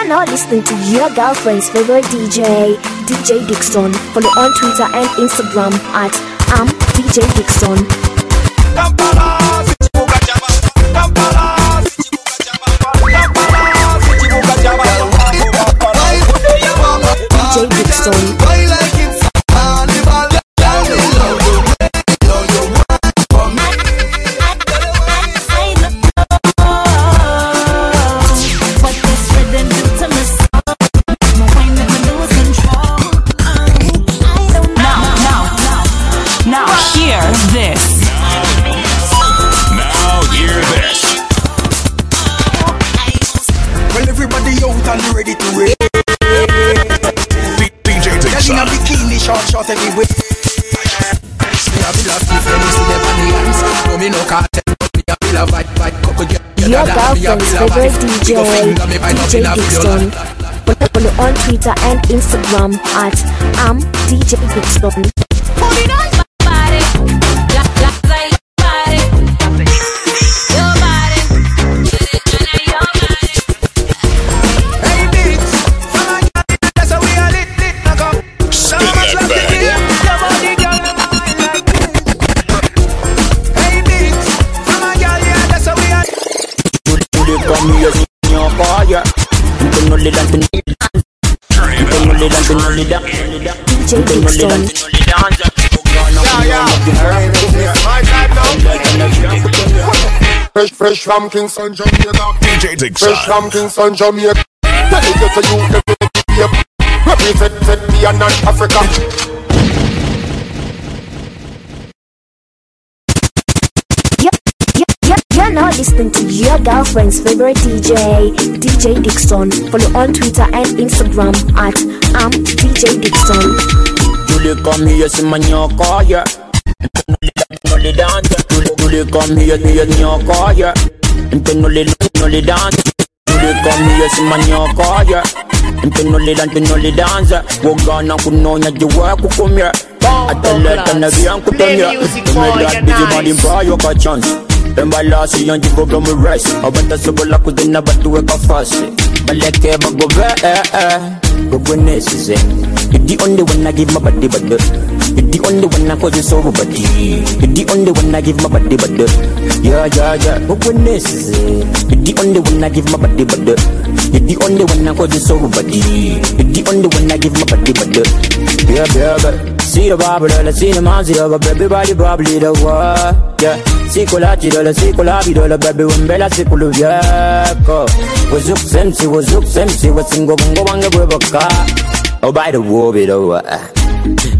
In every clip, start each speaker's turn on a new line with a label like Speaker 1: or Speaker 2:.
Speaker 1: You're now listening to your girlfriend's favorite DJ, DJ Dixon. Follow on Twitter and Instagram at I'm DJ Dixon. DJ Your
Speaker 2: da, da, me a
Speaker 1: girlfriend's
Speaker 2: feel a
Speaker 1: favorite. DJ,
Speaker 2: Big up finger, me find up in
Speaker 1: DJ
Speaker 2: land.
Speaker 1: Follow on Twitter and Instagram at I'm DJ.
Speaker 3: Tunuli lang tunuli
Speaker 4: Turn it up.
Speaker 3: Tunuli lang tunuli lang
Speaker 1: DJ
Speaker 3: Tunuli lang
Speaker 1: Dixon.
Speaker 3: tunuli lang
Speaker 5: Fresh, fresh from Kingston, Jamaica.
Speaker 4: DJ Dixon.
Speaker 5: Fresh from Kingston, Jamaica. Tell it to you, every day. Represent me and not Africa.
Speaker 1: Listening to your girlfriend's favorite DJ, DJ Dixon. Follow on Twitter and Instagram at I'm DJ Dixon.
Speaker 3: Tuli kami ya sinyo kaya Tunuli lang tunuli lang Tuli kami ya sinyo kaya Tunuli lang tunuli lang Tuli kami ya sinyo kaya Tunuli lang tunuli lang Wagana kunonya jiwa kukumya Ataleta na biyan kutumya Tumela busy body mpayo ka chance Embalasi yang jigo gamu rice Abata sabala kudina batuwe fast Baleke bagobe eh eh Gogo size You're the only one I give my body but You're the only one I cause you so body You're the only one I give my body but Yeah yeah yeah. Gogo size You're the only one I give my body but You're the only one I call you so body You're the only one I give my body but uh, Yeah yeah yeah See the Bible, let's see the man, see the baby body probably the uh, what? Yeah, see kola chidola, see kola bidola, baby wembela see kulu yako Wazuk semsi, wazuk semsi, wasingo bungo wange uh, Oh the war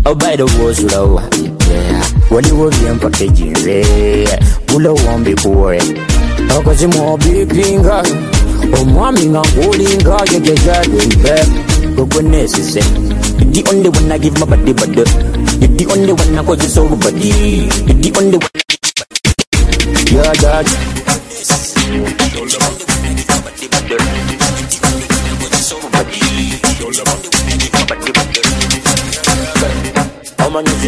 Speaker 3: Oh by the war sulo Yeah, wali wo bien packaging Ulo wombi kuwe Okazi mo bipinga Omwami nga nkulinga yegejadwembe Gogonesise You're the only one I give my body but You're the only one I cause you so body the only one Yeah, yeah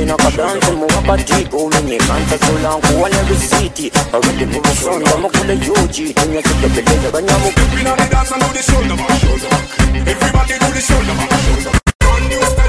Speaker 3: amanyuzina kadansi muwakati umini kanta solankuwane risiti abandi mubusonga mukule yuji tunyakidobeleza banyamu
Speaker 2: Everybody on the dance and do the shoulder back. Everybody do the shoulder back, shoulder back. Brand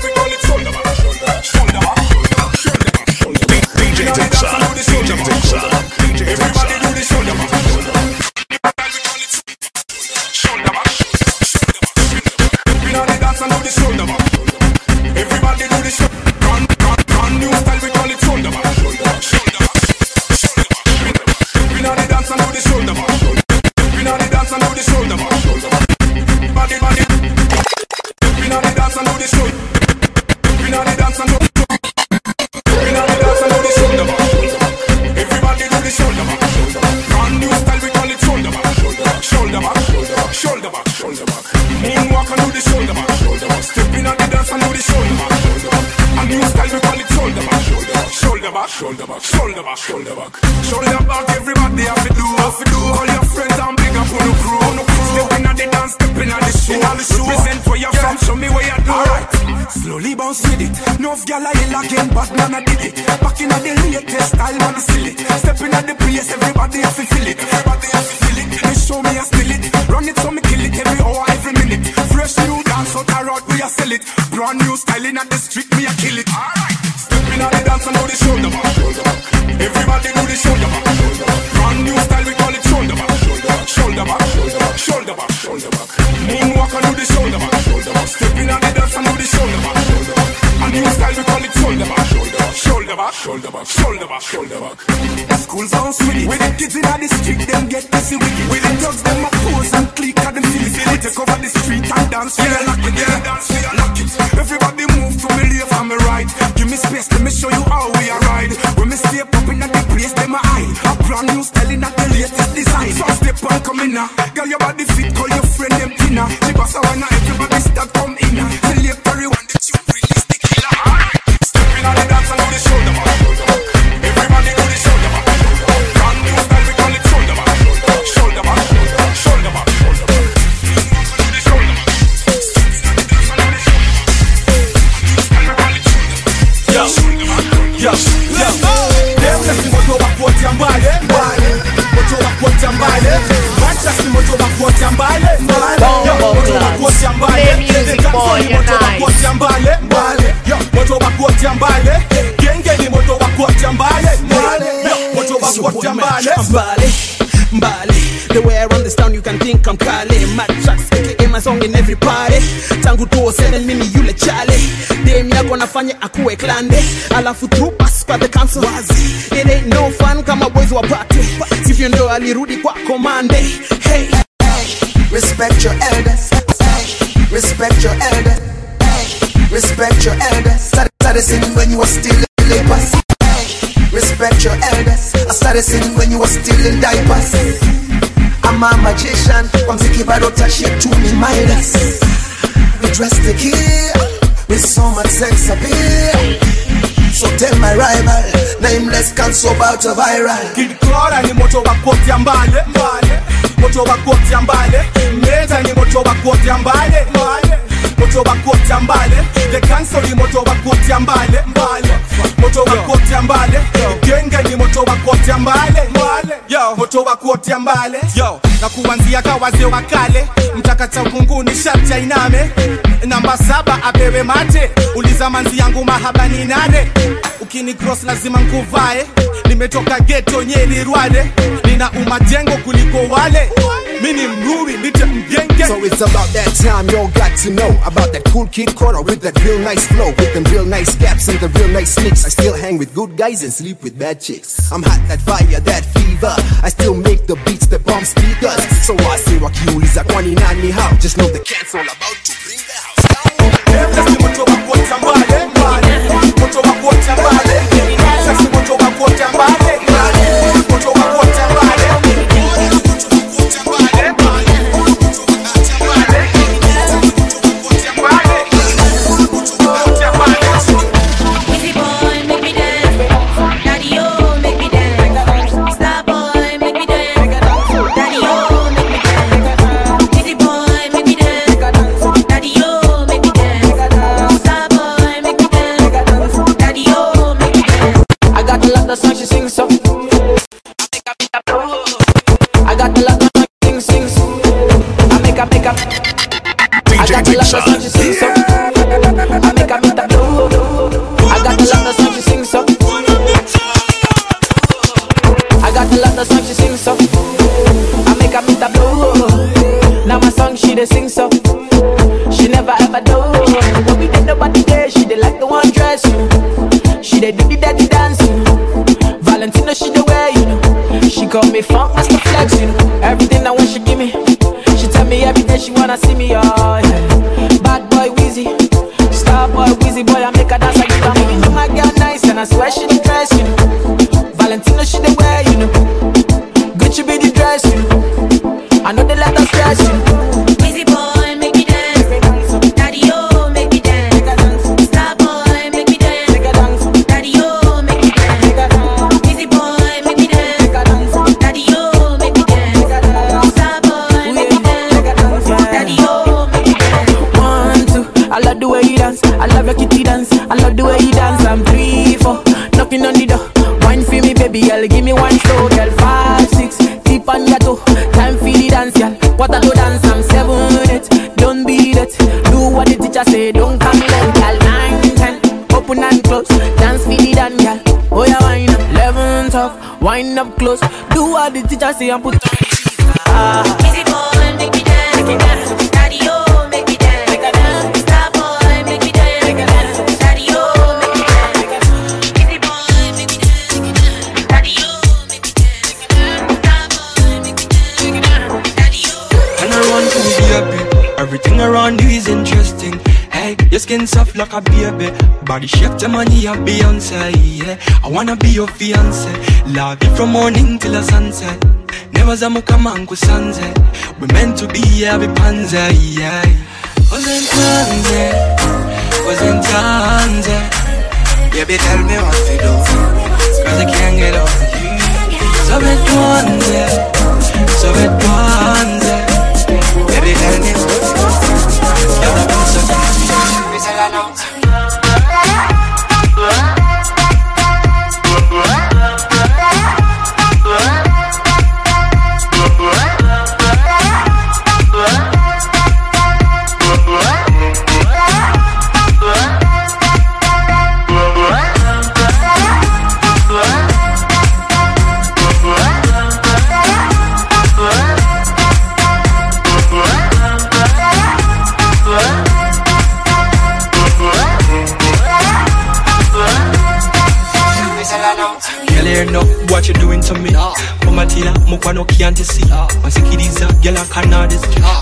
Speaker 6: mbale
Speaker 7: genge
Speaker 6: ni moto
Speaker 7: wa
Speaker 6: kuacha mbale moto wa kuacha mbale mbale mbale.
Speaker 8: The way I run this town you can think I'm Kale. My tracks aka my song in every party tangu 2007 mimi yule chale. Dem yako nafanya akuwe klande. Alafu through pass kwa the council. Wazi. It ain't no fun kama boys wa party. Wapate sivyo ndo alirudi kwa commande. hey.
Speaker 9: Hey, respect your elders. Hey, respect your elders. Hey, respect your elders started sinning when you were still in diapers. Respect your elders. I started sinning when you were still in diapers. I'm a magician. I'm thinking about what shit to me, my ass. We dress the key with so much sex appeal. So tell my rival, nameless can't so about a viral.
Speaker 6: Kid Clara ni moto wa kuotia mbale, mbale. Moto wa kuotia mbale. Meza ni moto wa kuotia mbale, mbale. moto bakotya mbale. The council moto bakotya mbale. Mbale. Moto bakotya mbale. Genga ni moto bakotya mbale. Mbale. Yo. Moto bakotya mbale. Na kuanzia ka wazee wa kale. Mtakacha kunguni sharti ainame. Namba saba apewe mate. Uliza manzi yangu mahabani nane. Ukini cross lazima nkuvae. Nimetoka geto nyeri rwade nina umajengo kuliko wale. Ruby.
Speaker 10: So it's about that time y'all got to know about that cool kid corner with that real nice flow, with them real nice gaps and the real nice sneaks. I still hang with good guys and sleep with bad chicks. I'm hot, that fire, that fever. I still make the beats that bomb speakers. So I say, wakiuliza kwani nani how? Just know the cats all about to bring the house down.
Speaker 8: The and
Speaker 11: put on
Speaker 12: Easy boy, make me dance, make me dance. Daddy, oh, make me dance. Star boy, make me dance, make me dance. Daddy, oh, make me dance. Easy boy, make me dance, make me dance. Daddy, oh, make me dance. Star boy, make me dance, make me dance. Daddy.
Speaker 13: And I run to baby. Everything around you is interesting. Hey, your skin soft like a baby. Body shape to money a Beyonce. Yeah, I wanna be your fiance. Love you from morning till the sunset. Never zamuka mangu sanze. We meant to be yeah, we panze. Yeah, wasn't tanze, wasn't tanze. Baby, tell me what to do. Cause I can't get over you. So it wanze, so it wanze. Baby, tell me what to do. You're the best of me.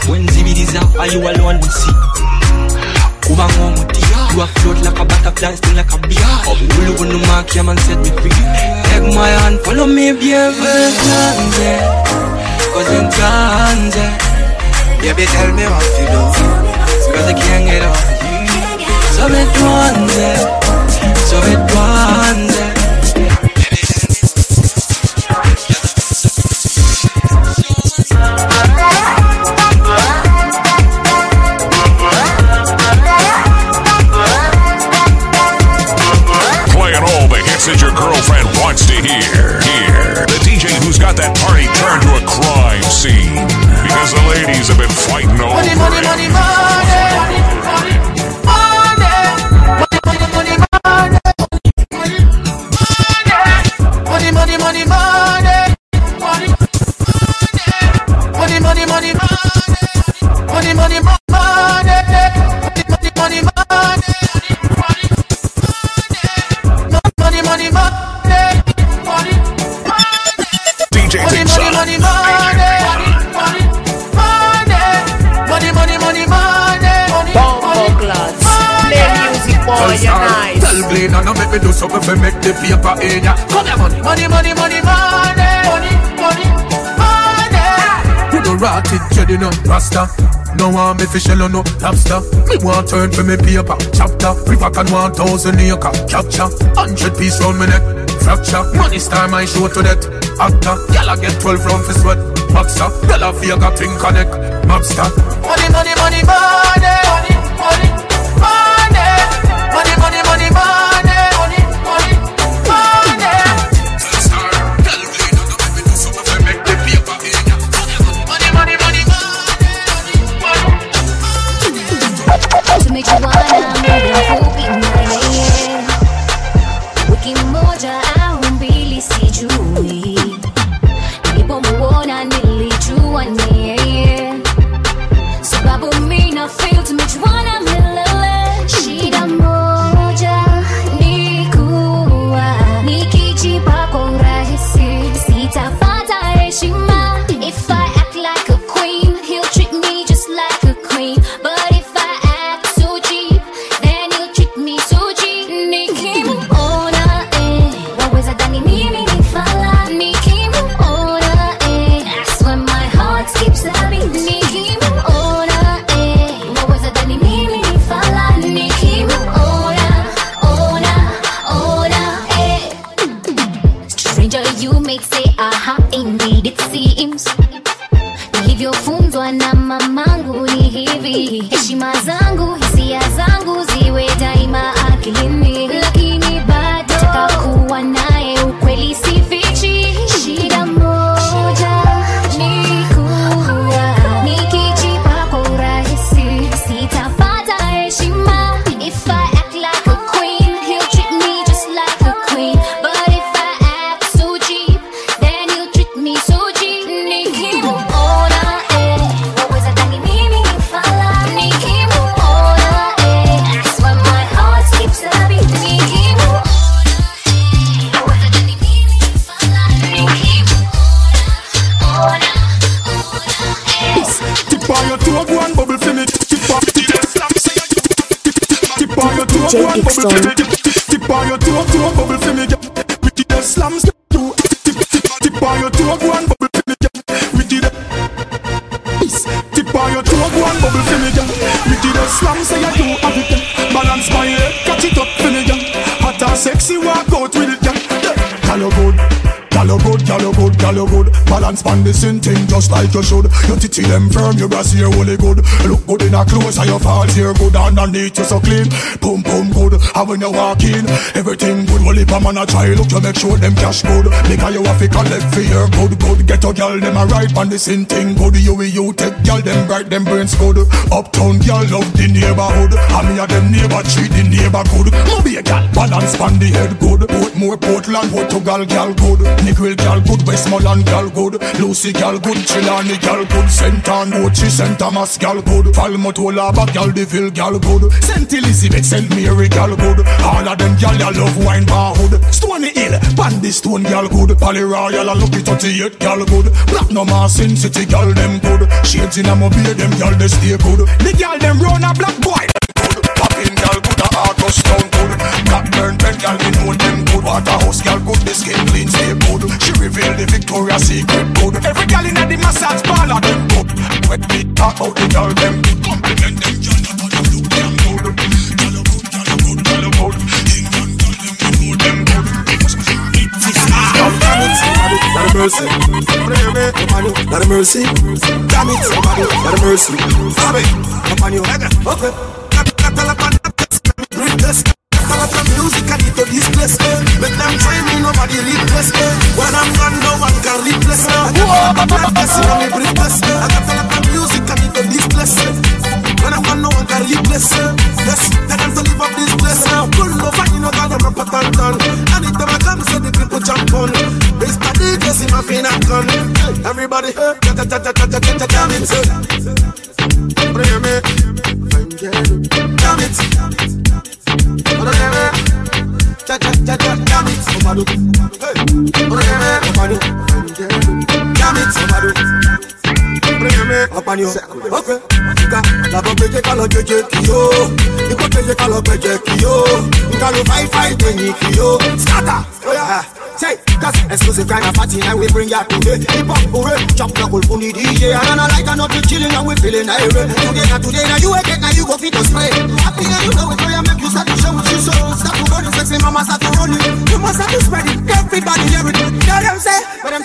Speaker 13: When Zibidiza, are you alone to see? Kuba ngomuti You afloat like a butterfly, sting like a bee. Ulu unu mark, yeah man set me free. Take my hand, follow me, baby cause in Tanze Baby, tell me what to do. Cause I can't get over you. So me eh? tuanze, so me tuanze
Speaker 4: all the hits that your girlfriend wants to hear. Here, the DJ who's got that party turned to a crime scene because the ladies have been fighting over
Speaker 11: Money, money,
Speaker 4: it.
Speaker 11: money, money.
Speaker 2: For make the paper in ya. Come here, money.
Speaker 11: Money, money, money, money. Money, money, money.
Speaker 2: You do rotted jelly no rasta. No want me fish shell no lobster. Me want turn for me paper chapter. River can one thousand acre capture. Hundred piece round me neck fracture. Money star my show to that actor. Gyal I get twelve round for sweat boxer. Gyal a fake a pink connect mobster.
Speaker 11: Money, money. Money, money,
Speaker 14: Pan the same thing just like you should. Your titty them firm, your brass here only good. Look good in a clothes and your falls here good. Underneath you so clean, boom boom good. And when you walk in, everything good. Well, if a man a try look, you make sure them cash good. Because you have to collect for your good, good. Get a girl, them a right pan the same thing good. You with you take girl, them bright, them brains good. Uptown girl love the neighborhood. And me a them neighbor treat the neighbor good. Maybe a girl balance pan the head good. Portmore, Portland, Portugal girl good. Nickel gal good, Westmoreland gal good, Lucy gal good, Chilani gal good, St. Ann, St. Thomas gal good, Falmouth, back gal Deville gal good, St. Elizabeth, St. Mary gal good, all of them gal ya love wine barhood, Stony Hill, Bandy Stone gal good, Pally Royal, a lucky 38 gal good, Platinum Sin City gal them good, Shades in a mobile them gal they stay good, the gal them run a black boy good, Poppin gal good, Victoria's Secret good, every gal in the massage parlor them good, when we talk about the gal them compliment them them but them look damn good, you good, you good, you good, England gal them we know them good.
Speaker 9: Not a mercy. Not a mercy. Damn it. Not a mercy. Come on, you. Okay. The music and it to this place. Make them try me, nobody replace. When I'm gone, a black person on me briefless. On you. Okay. Ika, la bo peje kalo jeje kiyo. Iko peje kalo peje kiyo. Nkalo fight fight tenyi kiyo. Scatter. Ah. Say, that's exclusive kind of party and we bring ya today. Hip hop, hooray, chop knuckle for the DJ. And I like I not be chilling and we feeling irate. Today now today now you again now you go fit to spray. Happy and you know it, I make you start to show what you so. Start to run, sexy mama start to run it. You must start to spread it. Everybody hear it. Tell them say, but them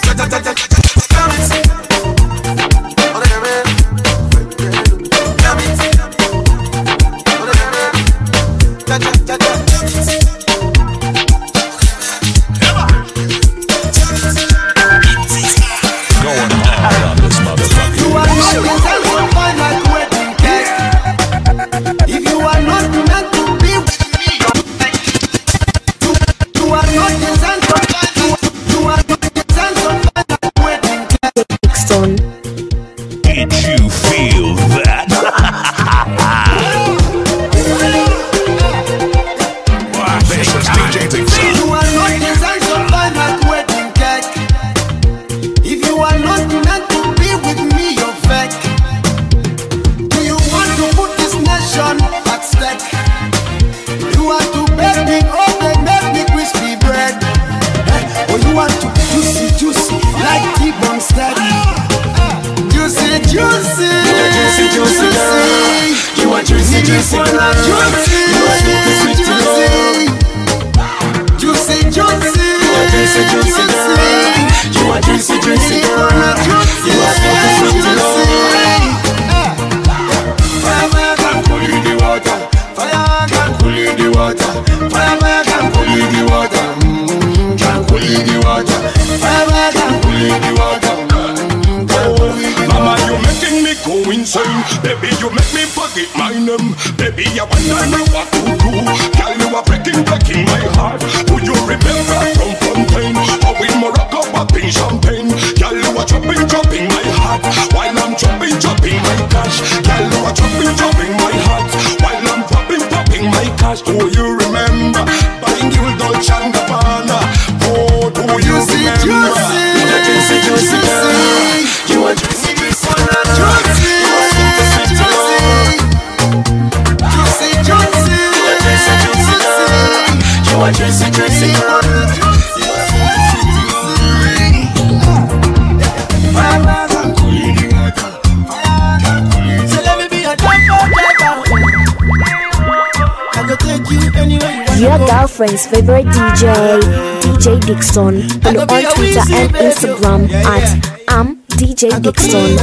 Speaker 15: favorite DJ, DJ Dixon. Follow on Twitter and Instagram at I'm DJ Dixon.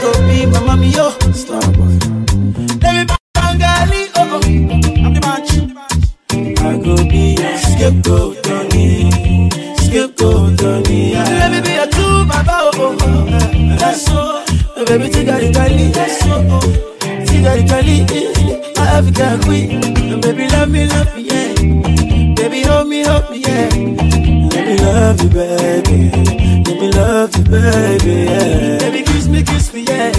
Speaker 16: go be my mommy, yo. Starboy. Let me Bengali. Oh, oh. I'm the match. Go be your scapegoat, Donny. Scapegoat, Donny. Let me be your true baba, oh. oh that's so. Baby, tigari gali, that's so. Oh. Tigari gali, eh, eh, eh. my African queen. Baby, love me, love me, yeah. Baby, hold me, hold me, yeah. Let me love you, baby. Let me love you, baby, yeah. Baby, kiss me, kiss me, yeah.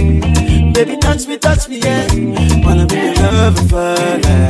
Speaker 16: Baby, touch me, touch me, yeah. Wanna be lover for life.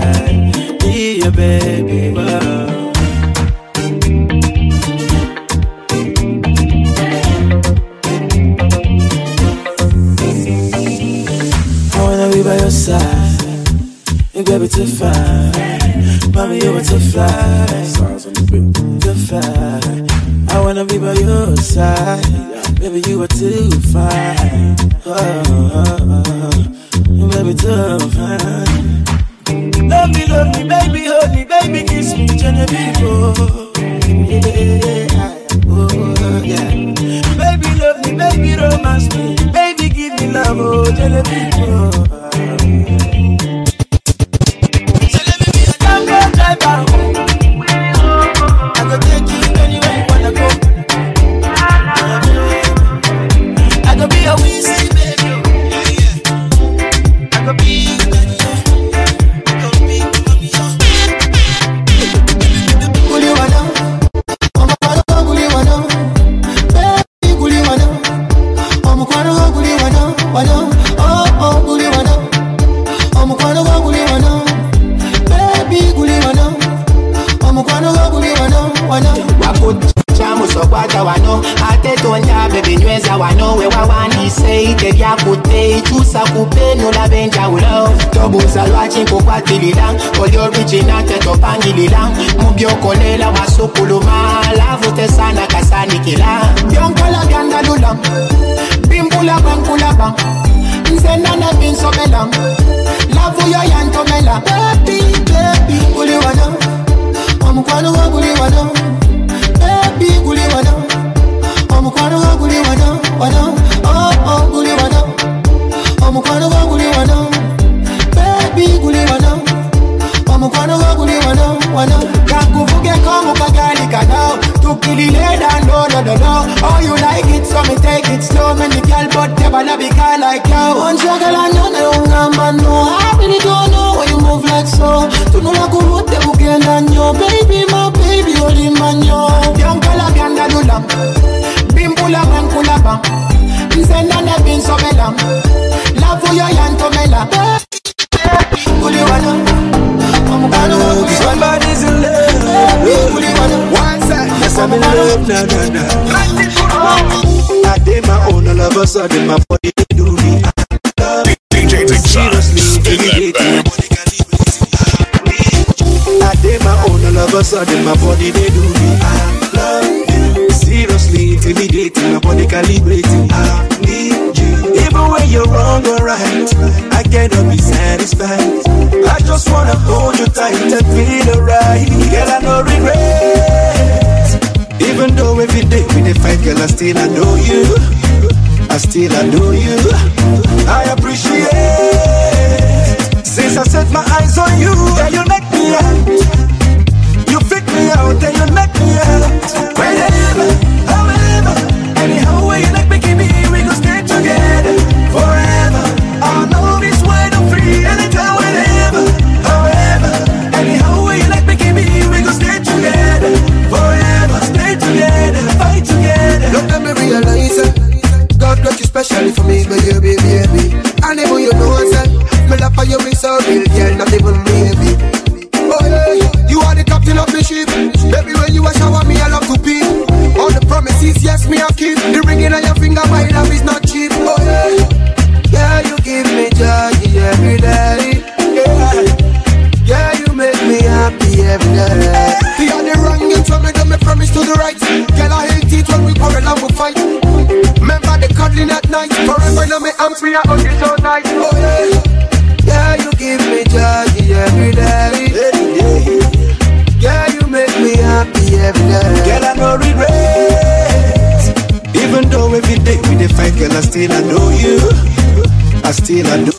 Speaker 9: All of a sudden my body they do me.
Speaker 4: DJ Dixon,
Speaker 9: Seriously,
Speaker 4: spin that
Speaker 9: I did my own, all of a sudden my body they do me. I love you. Seriously, intimidating, my body calibrating. I need you. Even when you're wrong or right, I cannot be satisfied. I just wanna hold you tight and feel alright. Girl, I no regret. Even though every day we dey fight, girl, I still I know you. I know you.
Speaker 17: Your finger, my love is not cheap. Oh yeah, you give me joy every day. Yeah, yeah, you make me happy every day. The other wrong, you told me that me promise to the right. Girl, I hate it when we quarrel and we fight. Remember the cuddling at night. Forever now me arms, me I hug you so tight.
Speaker 9: till I
Speaker 1: do.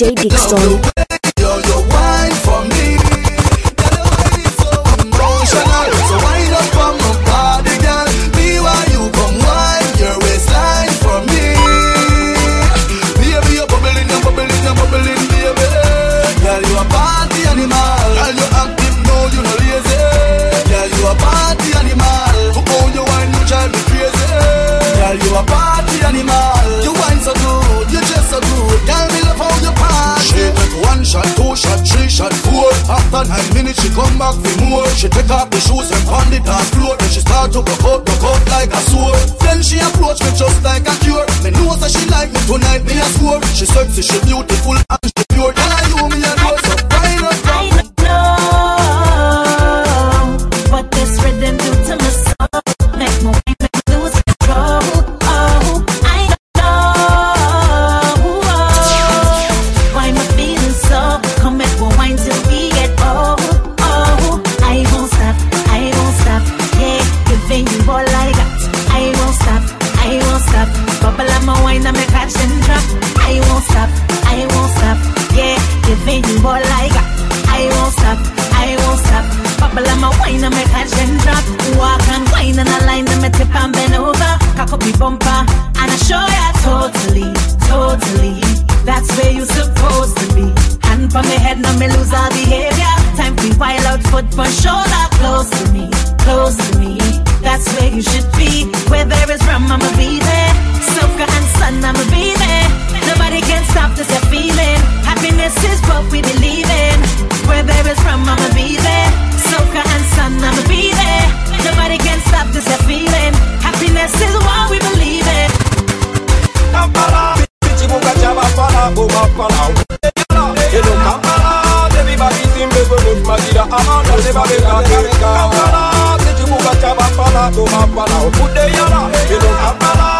Speaker 1: J.
Speaker 15: Dixon.
Speaker 17: cut up, cut, cut like a sword. Then she approach me just like a cure. Me know that she like me tonight, me a score. She sexy, she beautiful.
Speaker 18: babela babela
Speaker 9: kabala tejumu kacaba pala tuma pala okude yala
Speaker 15: elo kabala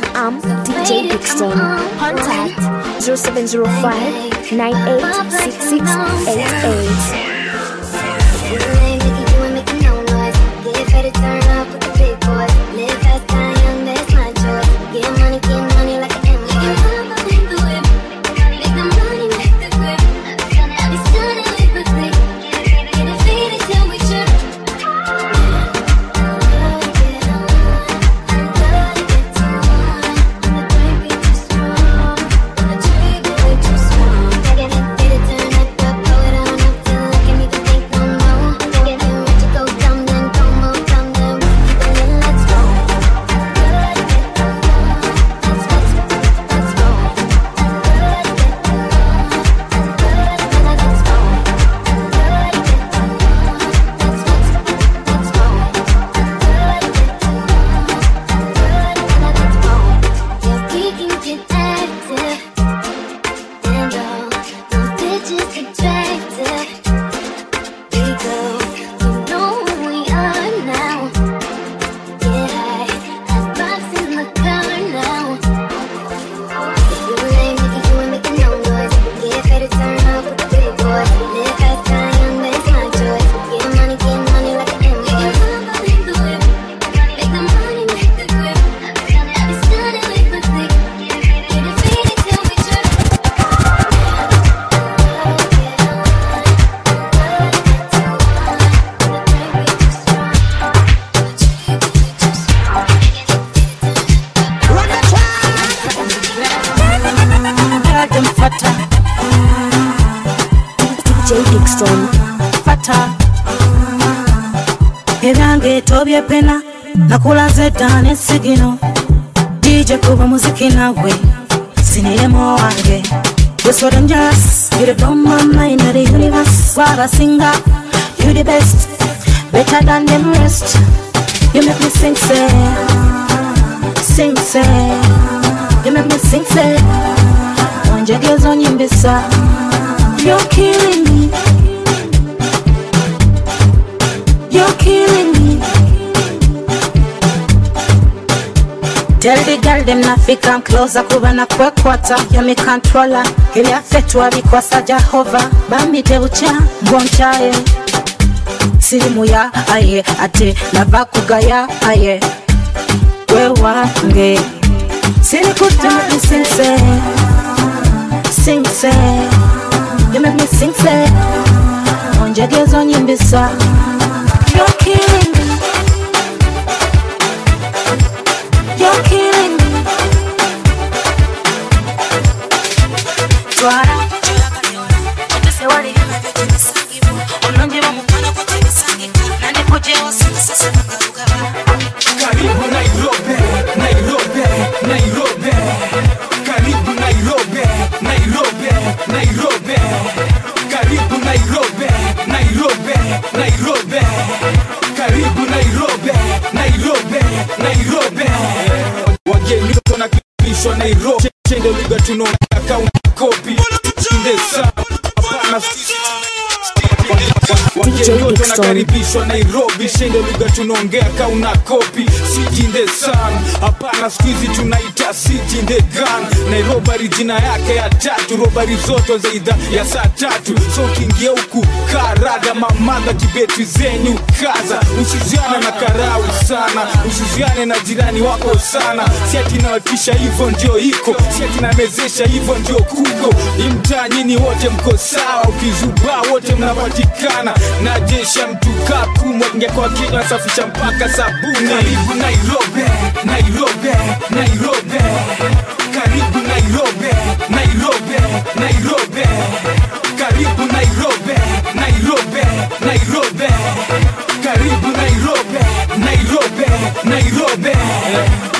Speaker 15: I'm DJ Dixon. Contact 0705 986688.
Speaker 18: Ndoza kuba nakwekwata yamikantrola ili afetwa bikwasa Jehova. Bamitebucha ngoncaye sirimu ya aye ate navakugaya aye. We wange. Onjegezo nyimbisa your twala otesewa lirima ebyotemesangibwa ononjeba mukwano kwetemesangika nandikujewo
Speaker 14: sinasasema gabugaba Wanakaribishwa Nairobi, shende lugha tunaongea kauna kopi sijinde san hapana, siku hizi tunaita sijinde gan. Nairobi jina yake ya tatu, robari zote zaida ya saa tatu. So ukiingia huku karada mamadha kibeti zenyu kaza, usiziane na karau sana, usiziane na jirani wako sana. Siati nawatisha hivyo ndio iko, siati namezesha hivyo ndio kuko. Imtaa nyini wote mko sawa, ukizubaa wote mnapatikana na jeshi ya mtu kakumwa ngekwa kinywa safisha mpaka sabuni. Karibu Nairobi, Nairobi, Nairobi. Karibu Nairobi, Nairobi, Nairobi. Karibu Nairobi, Nairobi, Nairobi. Karibu Nairobi, Nairobi, Nairobi.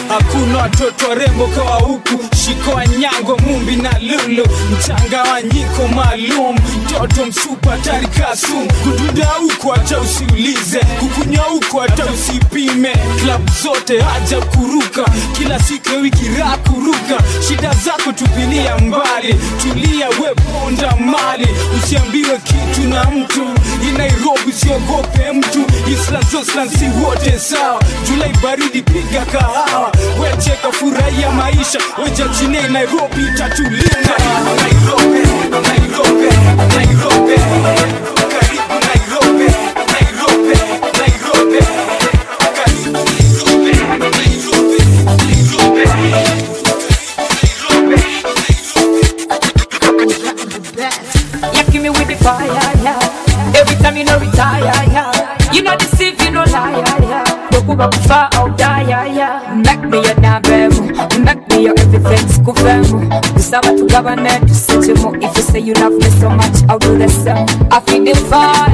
Speaker 14: Hakuna watoto warembo kwa huku, shiko wa nyango, mumbi na lulu, mchanganyiko maalum, mtoto msupa tari kasum, kududa huku hata usiulize, kukunya huku hata usipime, klabu zote haja kuruka, kila siku ya wiki raha kuruka, shida zako tupilia mbali, tulia we ponda mali, usiambiwe kitu na mtu, inairobi Nairobi usiogope mtu, Islam Islam si wote sawa, Julai baridi, piga kahawa, wecheka, furahia maisha, weja chine Nairobi itatulia Nairobi, Nairobi, Nairobi, Nairobi.
Speaker 19: over before oh, yeah, yeah, yeah. Make me your nabemu, make me your everything, sikuvemu. Kusaba tugabane, more. If you say you love me so much, I'll do the same. I feel the fire.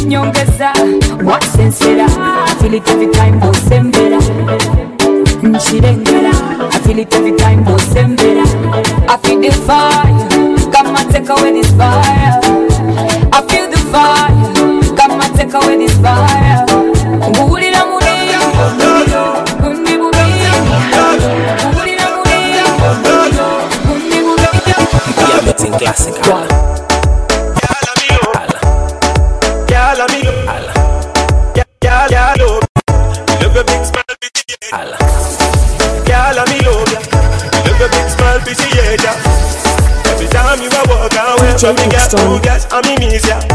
Speaker 19: ninyongeza wasensera I feel it every time nchirengera I feel
Speaker 20: it every time bosembera take away this fire. When
Speaker 21: we
Speaker 22: get two girls,
Speaker 23: I'm in easier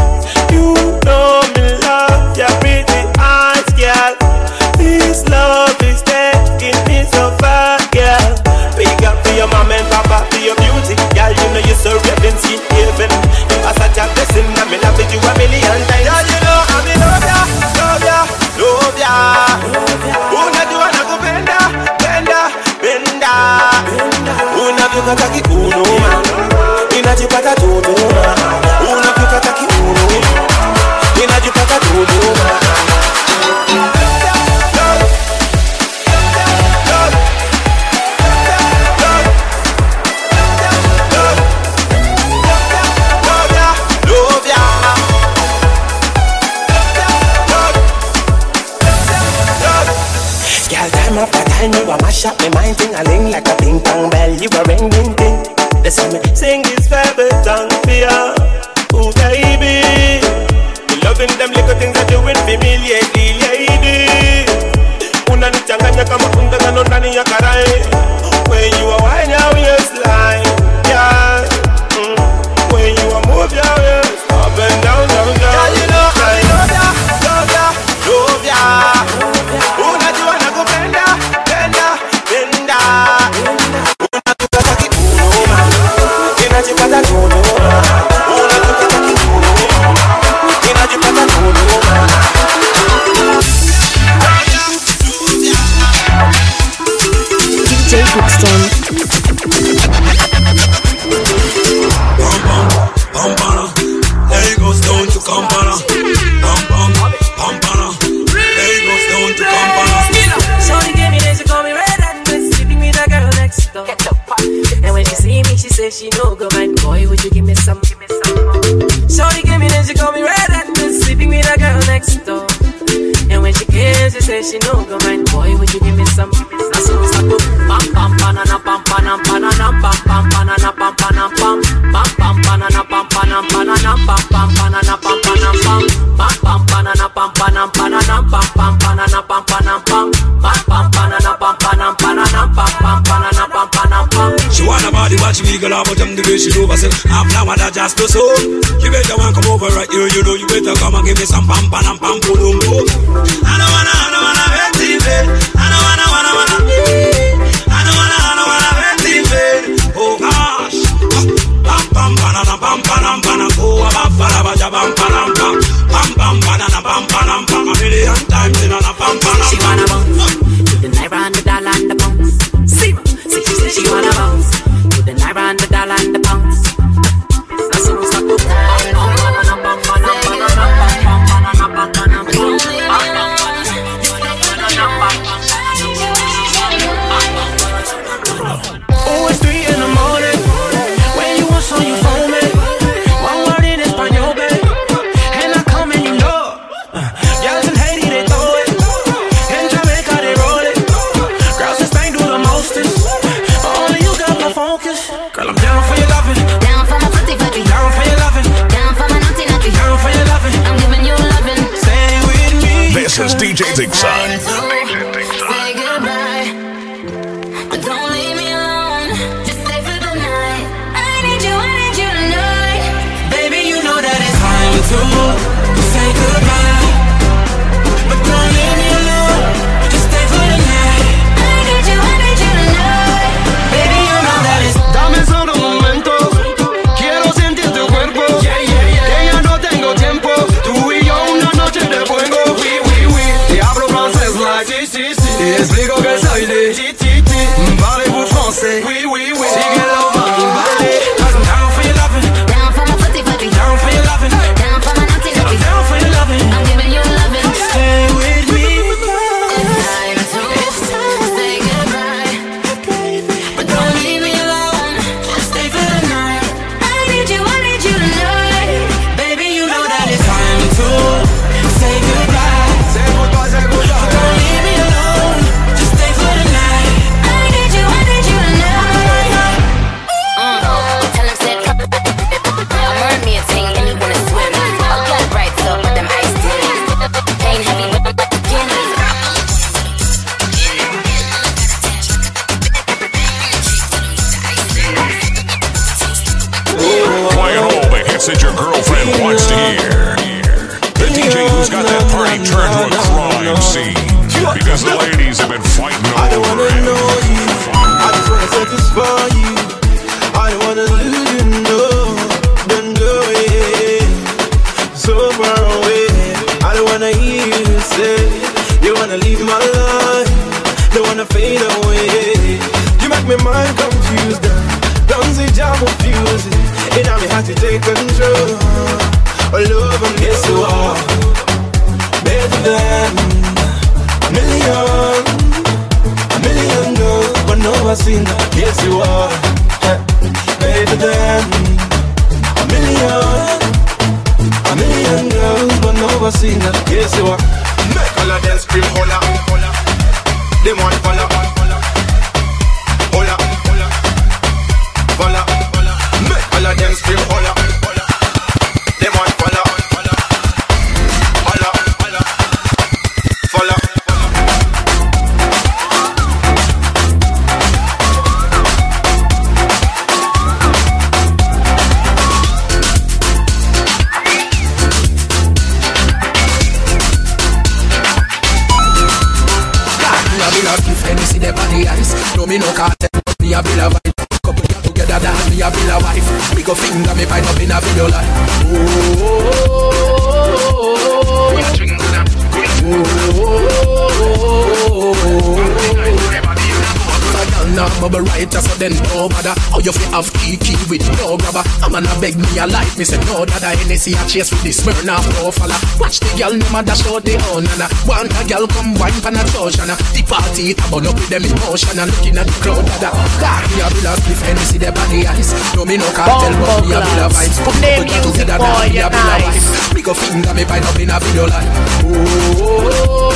Speaker 23: dada Hennessy a chase with this Smirnoff no fella Watch the girl them a dash out the own and Want a girl come wine pan a touch and The party it a burn up with them emotion And looking at the crowd dada God me a bill of spliff Hennessy them on the ice No me no cartel but me a bill of vibes
Speaker 24: Put them
Speaker 23: Put it
Speaker 24: music
Speaker 23: together,
Speaker 24: boy,
Speaker 23: me a
Speaker 24: you
Speaker 23: bill of
Speaker 24: nice.
Speaker 23: vibes Me go finger me find up in a video like Oh, oh, oh,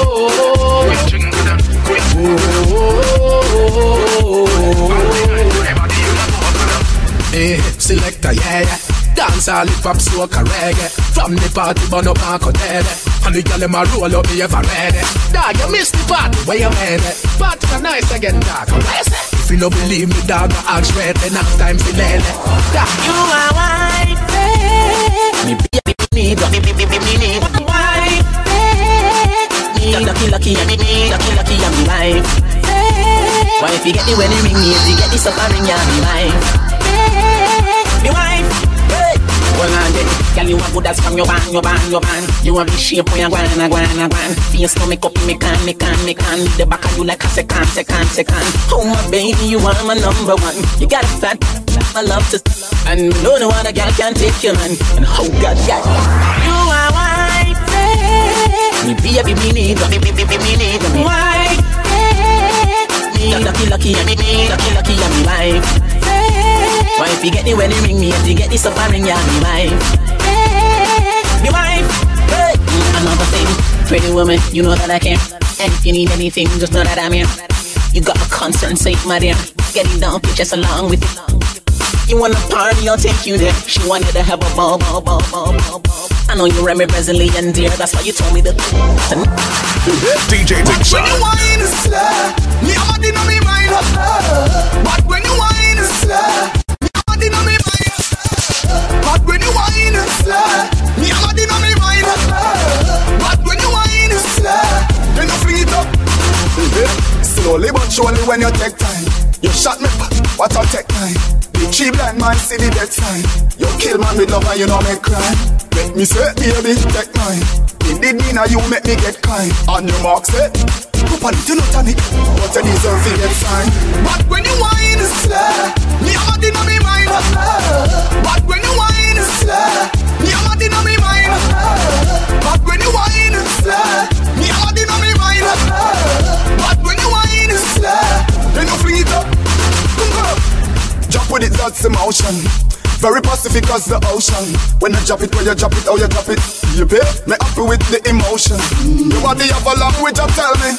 Speaker 23: oh, oh, Eh, selector, yeah, yeah. Dance all hip hop, soca, reggae. From the party, burn up and cut dead. And the girl them a roll up, me ever ready. Dog, you missed the party, where you made it? Party a nice again, dog. If you no believe me, dog, I ask red, then half time for lele. Dog,
Speaker 21: You are wifey.
Speaker 23: me be a me need, me be me be me need. Me lucky, lucky, me me lucky, lucky, I'm me wife. Why if you get the wedding ring, me, if you get the suffering, yeah, me wife. Well, on then, girl, you a good as from your band, your band, your band. You have the shape where you gwan, a gwan, a gwan. Face no make up, me can, me can, me can. The back of you like a second, second, second. Oh my baby, you are my number one. You got a fat, I love to, and no no other girl can take you, man. And oh God, God,
Speaker 21: You are wifey.
Speaker 23: me baby, me need, me me me need, me.
Speaker 21: Wifey.
Speaker 23: Me lucky, lucky, me lucky, lucky, me wife. Why if you get the wedding ring, me if you get the suffering, yeah, me wife.
Speaker 21: Me wife.
Speaker 23: Hey. Another thing, pretty woman, you know that I care. And if you need anything, just know that I'm here. You got a concern, say my dear. Getting down pictures along with you.
Speaker 25: You wanna party, I'll take you there. She wanted to have a ball, ball, ball, ball, ball, ball. I know you remember presently and dear, that's why you told me to.
Speaker 4: DJ
Speaker 14: When you wine slow, me am a mad inna me mind. But when you wine slow, me a mad me when you slow, me a mad inna me mind. But when you slow, then you fling it up. Slowly but surely when you take time, you shot me. What I take time. The tree blind man see the dead sign. You kill man with love and you know make cry. Make me say, baby, take mine. It did mean you make me get kind. On your mark, say, It, you not on it, but you deserve to get signed. But when you wine slow, me a mad inna me mind. But when you wine slow, me a mad inna me mind. But when you wine slow, me a mad inna me mind. But when you wine slow, then you fling it up. Jump with it, that's emotion. Very pacific as the ocean. When you drop it, when you drop it, how you drop it. You pay me happy with the emotion. Your body have a language, you tell me.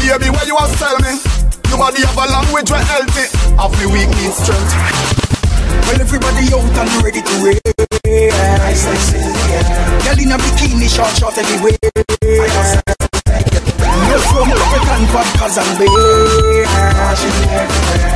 Speaker 14: Baby, where you are tell me. Your body have a language, where healthy. Have me weak, need strength. Well, everybody out and ready to rave. Girl in a bikini, short, short anyway. From African vodkas and beer.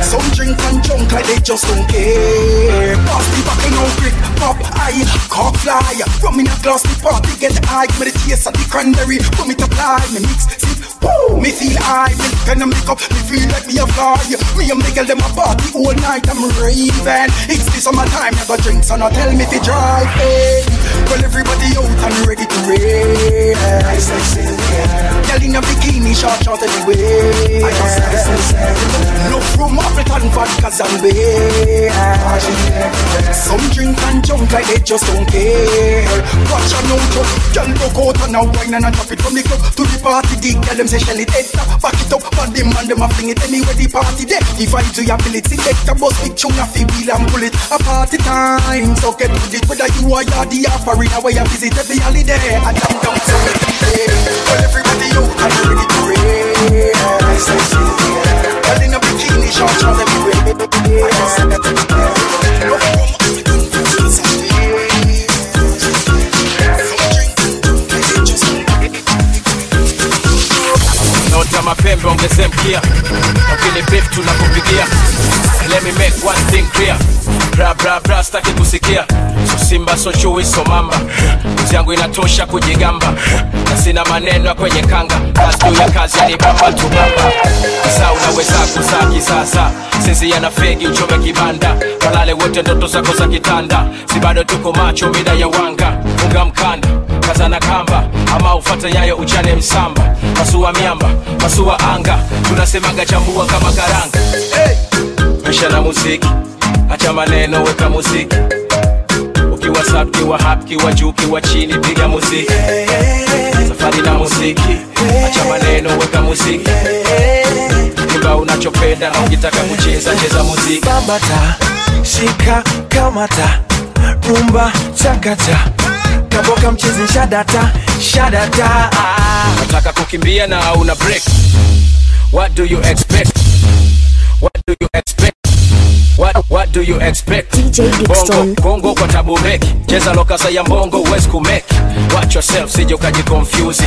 Speaker 14: Some drink and junk like they just don't care. Pass the back and no grip, pop eye, cock fly. Rum in a glass, the party get high. Me the taste of the cranberry, me to fly, me mix, sip, woo. Me feel high, me and make up, me feel like me a fly. Me and the girl them a party all night, I'm raving. It's the summertime, I got drinks and I tell me to drive. Hey. Well, everybody out and ready to rave. Girl in a bikini, short, short anyway. No from African vodkas and beer. Some drink and junk like they just don't care. Watch out now, Joe. Girl, look out and now wine and a drop it from the club to the party. The girl them say shell it head now, back it up, but them man them a fling it anywhere the party there. The vibe to your ability, take the bus, big tune a fi wheel and pull it. A party time, so get with it. Whether you are yard, the offering, where you visit every holiday. And I'm down to Well, everybody out and ready to
Speaker 26: mapembe ongeze mkia wakili beef tunakupigia let me make one thing clear. Bra bra bra staki kusikia. So simba so chui so mamba. Uzi yangu inatosha kujigamba. Na sina maneno kwenye kanga. Kazi ya kazi ni bamba tu bamba kisa unaweza kuzaa kisasa sisi yana fegi uchome kibanda. Walale wote ndoto zako za kitanda. Si bado tuko macho mida ya wanga. Unga mkanda kazana kamba. Ama ufata nyayo uchane msamba. Pasua miamba pasua anga. Tunasemaga chambua kama karanga. Hey! Maisha na muziki. Acha maneno weka muziki. Ukiwa sub kiwa hap kiwa juu kiwa chini piga muziki. Safari na muziki. Acha maneno weka muziki. Imba unachopenda na ukitaka kucheza cheza muziki.
Speaker 27: Bambata shika kamata. Rumba chakata. Kaboka mchezi shadata shadata.
Speaker 26: Nataka kukimbia na una break. What do you expect? What do you expect What, what do you expect?
Speaker 15: DJ Dixon.
Speaker 26: Bongo, bongo kwa tabu meki cheza lokasa ya mbongo uwezi kumeki watch yourself sije ukajikonfyuzi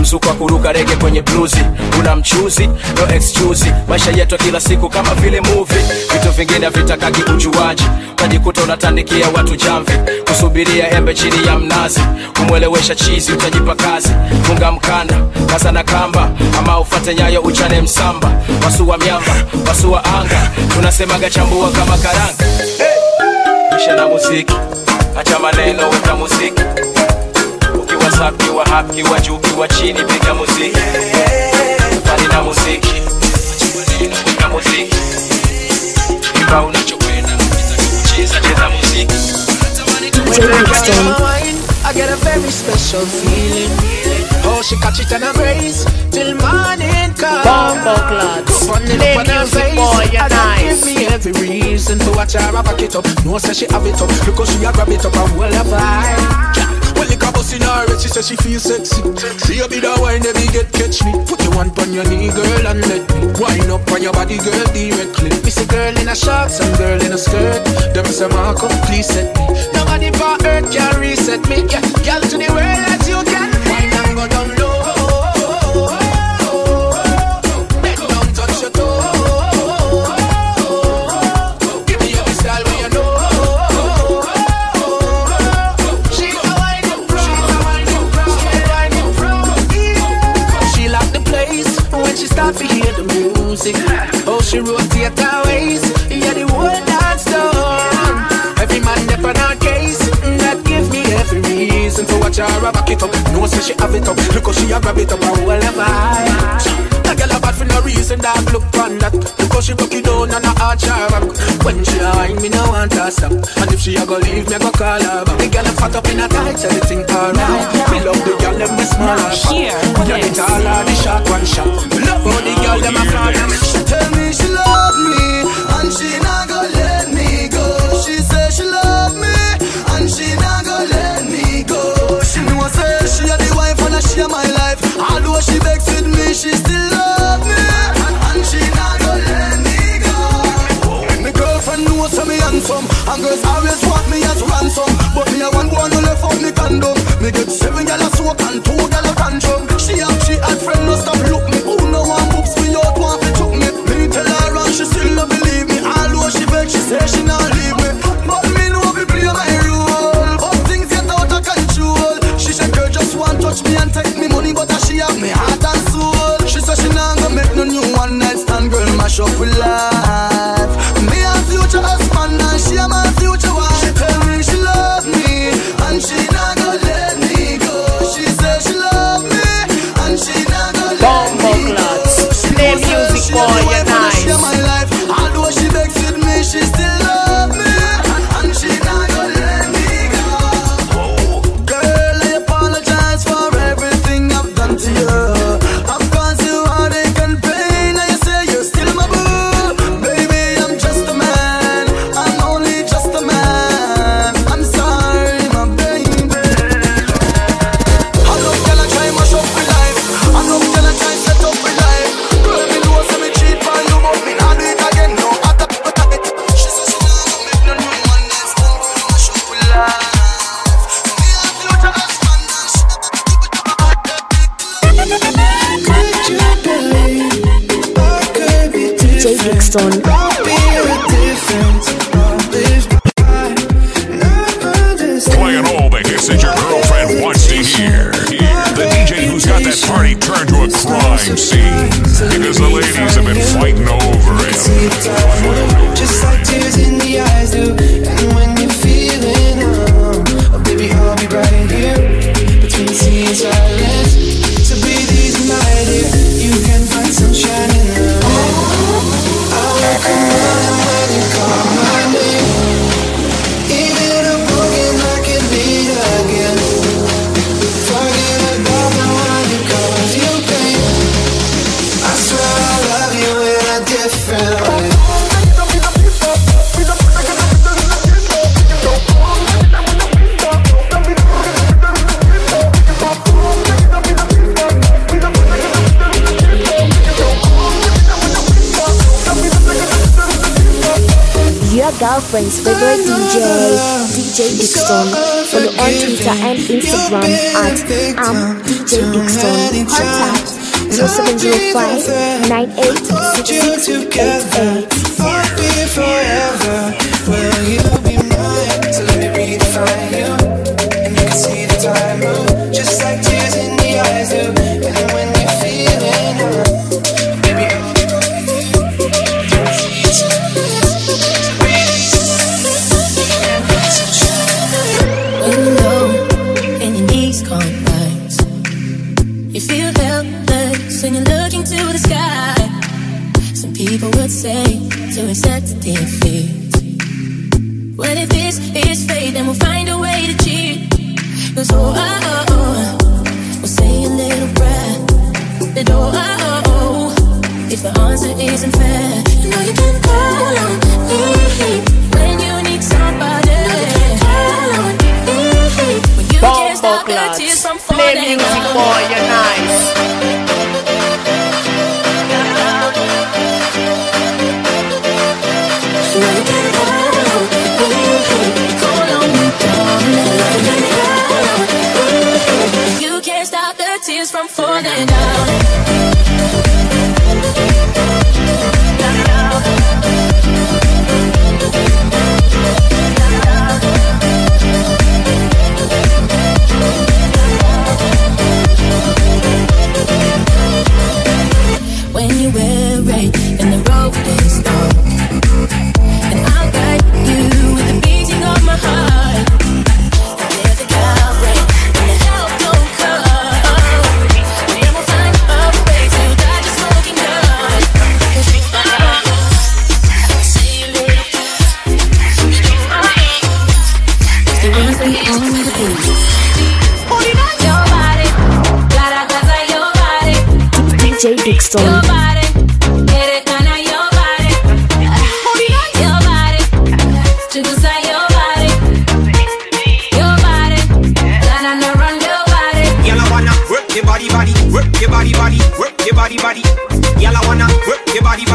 Speaker 26: mzuko wa kuruka rege kwenye bluzi. Una mchuzi no excuse. Maisha yetu kila siku kama vile movie. Vitu vingine havitakaki ujuaji. Utajikuta unatandikia watu jamvi. Kusubiria embe chini ya mnazi. Kumwelewesha chizi utajipa kazi. Funga mkanda kaza na kamba. Ama ufate nyayo uchane msamba. Wasua myamba wasua anga. Tunasemaga chambua kama karanga. Hey! isha na muziki. Maneno weka muziki. Ukiwa sub kiwa hap kiwa juu chini piga muziki. Na muziki. Muziki. Imba unachopenda ukitaka kucheza cheza muziki.
Speaker 11: I get a very special feeling. She catch it and embrace till morning come.
Speaker 24: Bombo clots. Play
Speaker 11: her
Speaker 24: music, you're nice.
Speaker 11: give me every reason to watch her back it up. No, say she have it up because she a grab it up and well a vibe. Well,
Speaker 23: lick a bus in her head, she says she feel sexy. Baby, that wine, baby, get catch me. Put your one on your knee, girl, and let me wind up on your body, girl, directly. Me say girl in a shorts and girl in a skirt. Them say Marco, please set me. Nobody for earth can reset me. Yeah, girl to the world as you can. Go down low. She start to hear the music. Oh, she rotate her waist, reason to watch her back it up. No, say she have it up, look how she a grab it up and hold her vibe. That girl a bad for no reason, that look on that. Look how she broke it down and her arch her back. When she a wine, me no want her stop. And if she a go leave, me a go call her back. The girl a fat up in a tight, everything alright. Me love the girl them me small and fat. Yeah, it all her the shot one shot. Me love how the girl them a fall.
Speaker 9: She tell me she love me and she not gonna let me go. She say she love Say she a the wife and a she a my life. Although she vex with me, she still love me. And she not gonna let me go.
Speaker 5: My girlfriend knows say me handsome And girls always want me as ransom. But me a one boy no left out me condom. Me get seven gal a soak and two gal a tantrum She have she had friend no stop look me. Who no one books me out want fi took me? Me tell her and she still no believe me. Although she beg she say she not leave me and take me money But she have me heart and soul. She said she not gonna make no new one night stand Girl mash up with life. Me a future husband and she a my future wife. She tell me she love me and she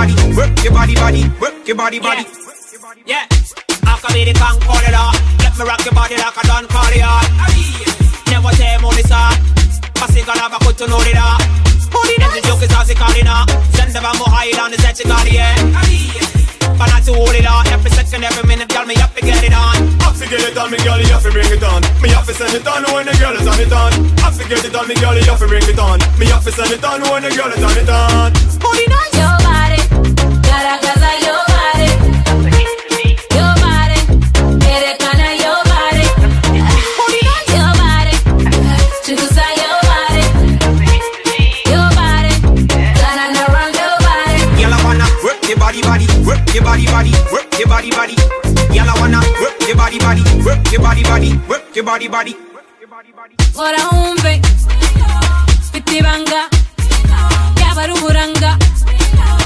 Speaker 24: body, body,
Speaker 6: work your body, body, work your body, body. Yeah, I can be the conqueror. Let me rock your body like a Don Corleone. Never tell me this art. Passing on a good to know it all. Them the joke is as it calling out. Send them a more high on the set you got yeah. But not to hold it on. Every second, every minute, tell me up to get it on.
Speaker 28: I forget it on me, girl, you have to bring it on. Me have to send it on when the girl is on it on. I forget it on me, girl, you have to bring it on. Me have to send it on when the girl is on it on.
Speaker 24: Your body, gotta gaza your body. Your body, erekana your body. Your body, chugusa your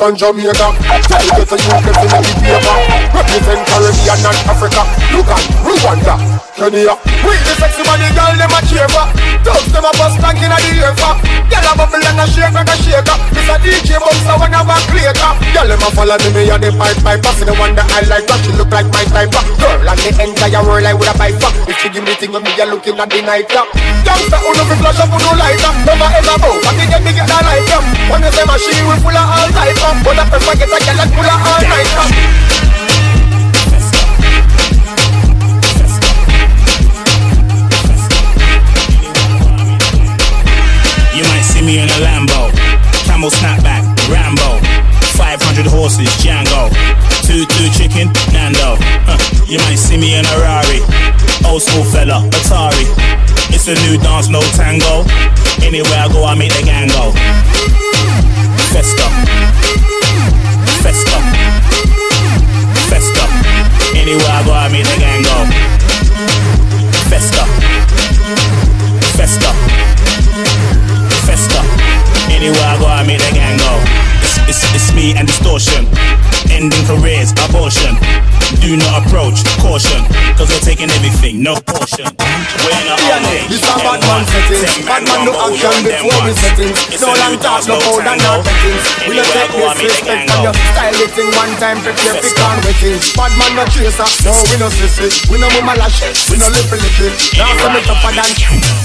Speaker 29: from Jamaica. Tell you to you the paper. Represent Caribbean and Africa. Look at Rwanda, Kenya. We the sexy body girl, them a cheer for. Them a bust plank inna the ear for. Girl a bubble and a shake like a shaker. This a DJ box a one of a creator. Girl them a follow me, me a the pipe piper. See the one that I like, but she look like my type. Girl and the entire world I would a buy. If she give me thing, me a looking at the night clock. Youngster who no fi flash up, who no light up. Never ever bow, but me get me get that light up. When you say machine, we full of all type of. But I prefer get a girl that full of all night up.
Speaker 30: 500 horses, Django. Two, two chicken, Nando. Huh. You might see me in a Rari. Old school fella, Atari. It's a new dance, no tango. Anywhere I go, I make the gang go. Festa. Festa. Festa. Anywhere I go, I make the gang go. Festa. Festa. Festa. Anywhere I go, I make the gang go. Me and distortion. Ending careers, abortion. Do not approach, caution. Cause we're taking everything, no portion. We're not
Speaker 29: Yeah,
Speaker 30: on
Speaker 29: this a bad man setting. Bad man no action before we setting. No long talk, no hold and no settings. We no take disrespect from your style it in one time. Prepare for can waiting. Bad man no chaser, no we no sissy. We no mama lash, we no lippy lippy. Now some me tougher than.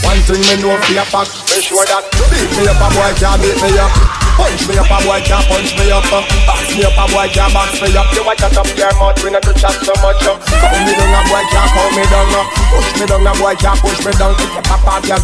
Speaker 29: One thing me know for your pack. Make sure that beat me up a boy can't beat me up. Punch me up a boy can't punch me up. Box me up a boy can't box me up. You watch out up your mouth, we not to chat so much. Calm me down a boy can't calm me down. Push me down a boy can't push me down. If you pop up your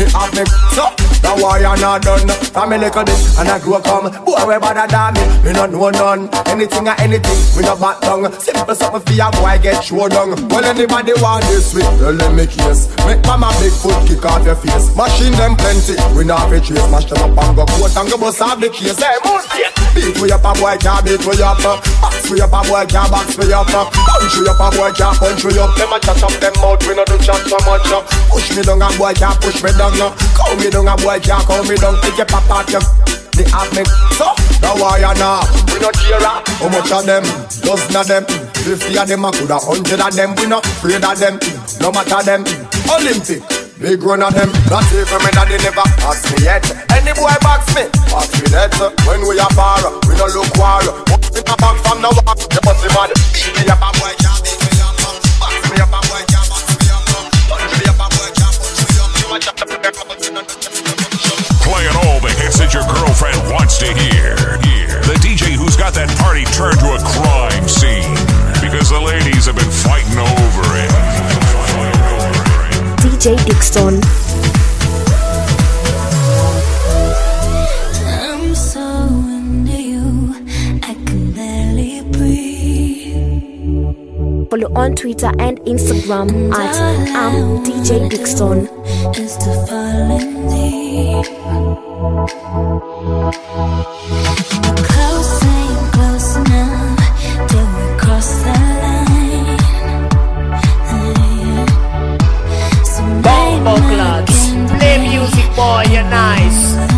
Speaker 29: me have me. So the warrior not done. From me little this and I grow come Boy we bother than me? Me no know none. Anything or anything We no back down. Simple something for your boy get show down. Well anybody want this with Tell them me case Make mama big foot kick off your face. Machine them plenty We not fi trace. Mash them up and go coat and go bust off the case. Hey moon Beat we up a boy can't beat we up Box we up a boy can't box we up Punch we up a boy can't punch we up Them a chat up them mouth We no do chat so much Push me down a boy can't push me down no. Call me down a boy can't call me down Take your pop out your the me So, the warrior now We not care how much of them Dozen of them Fifty of them I could a hundred of them We not afraid of them No matter them Olympic Big run of them, not even me that they never ask me yet. Any boy box me, box me that. When we are bar, we no look war. In my back from now on? You must be mad. Me up a boy, can't beat
Speaker 4: all that your girlfriend wants to hear. The DJ who's got that party turned to a crime scene because the ladies have been fighting over it.
Speaker 5: DJ Dixon.
Speaker 24: I'm so into you, I can barely breathe.
Speaker 5: Follow on Twitter and Instagram at um, I'm DJ Dixon.
Speaker 24: Is to fall in deep. We're close, ain't close enough till we cross the line. So
Speaker 11: Bombo clubs. Play music, boy, you're nice.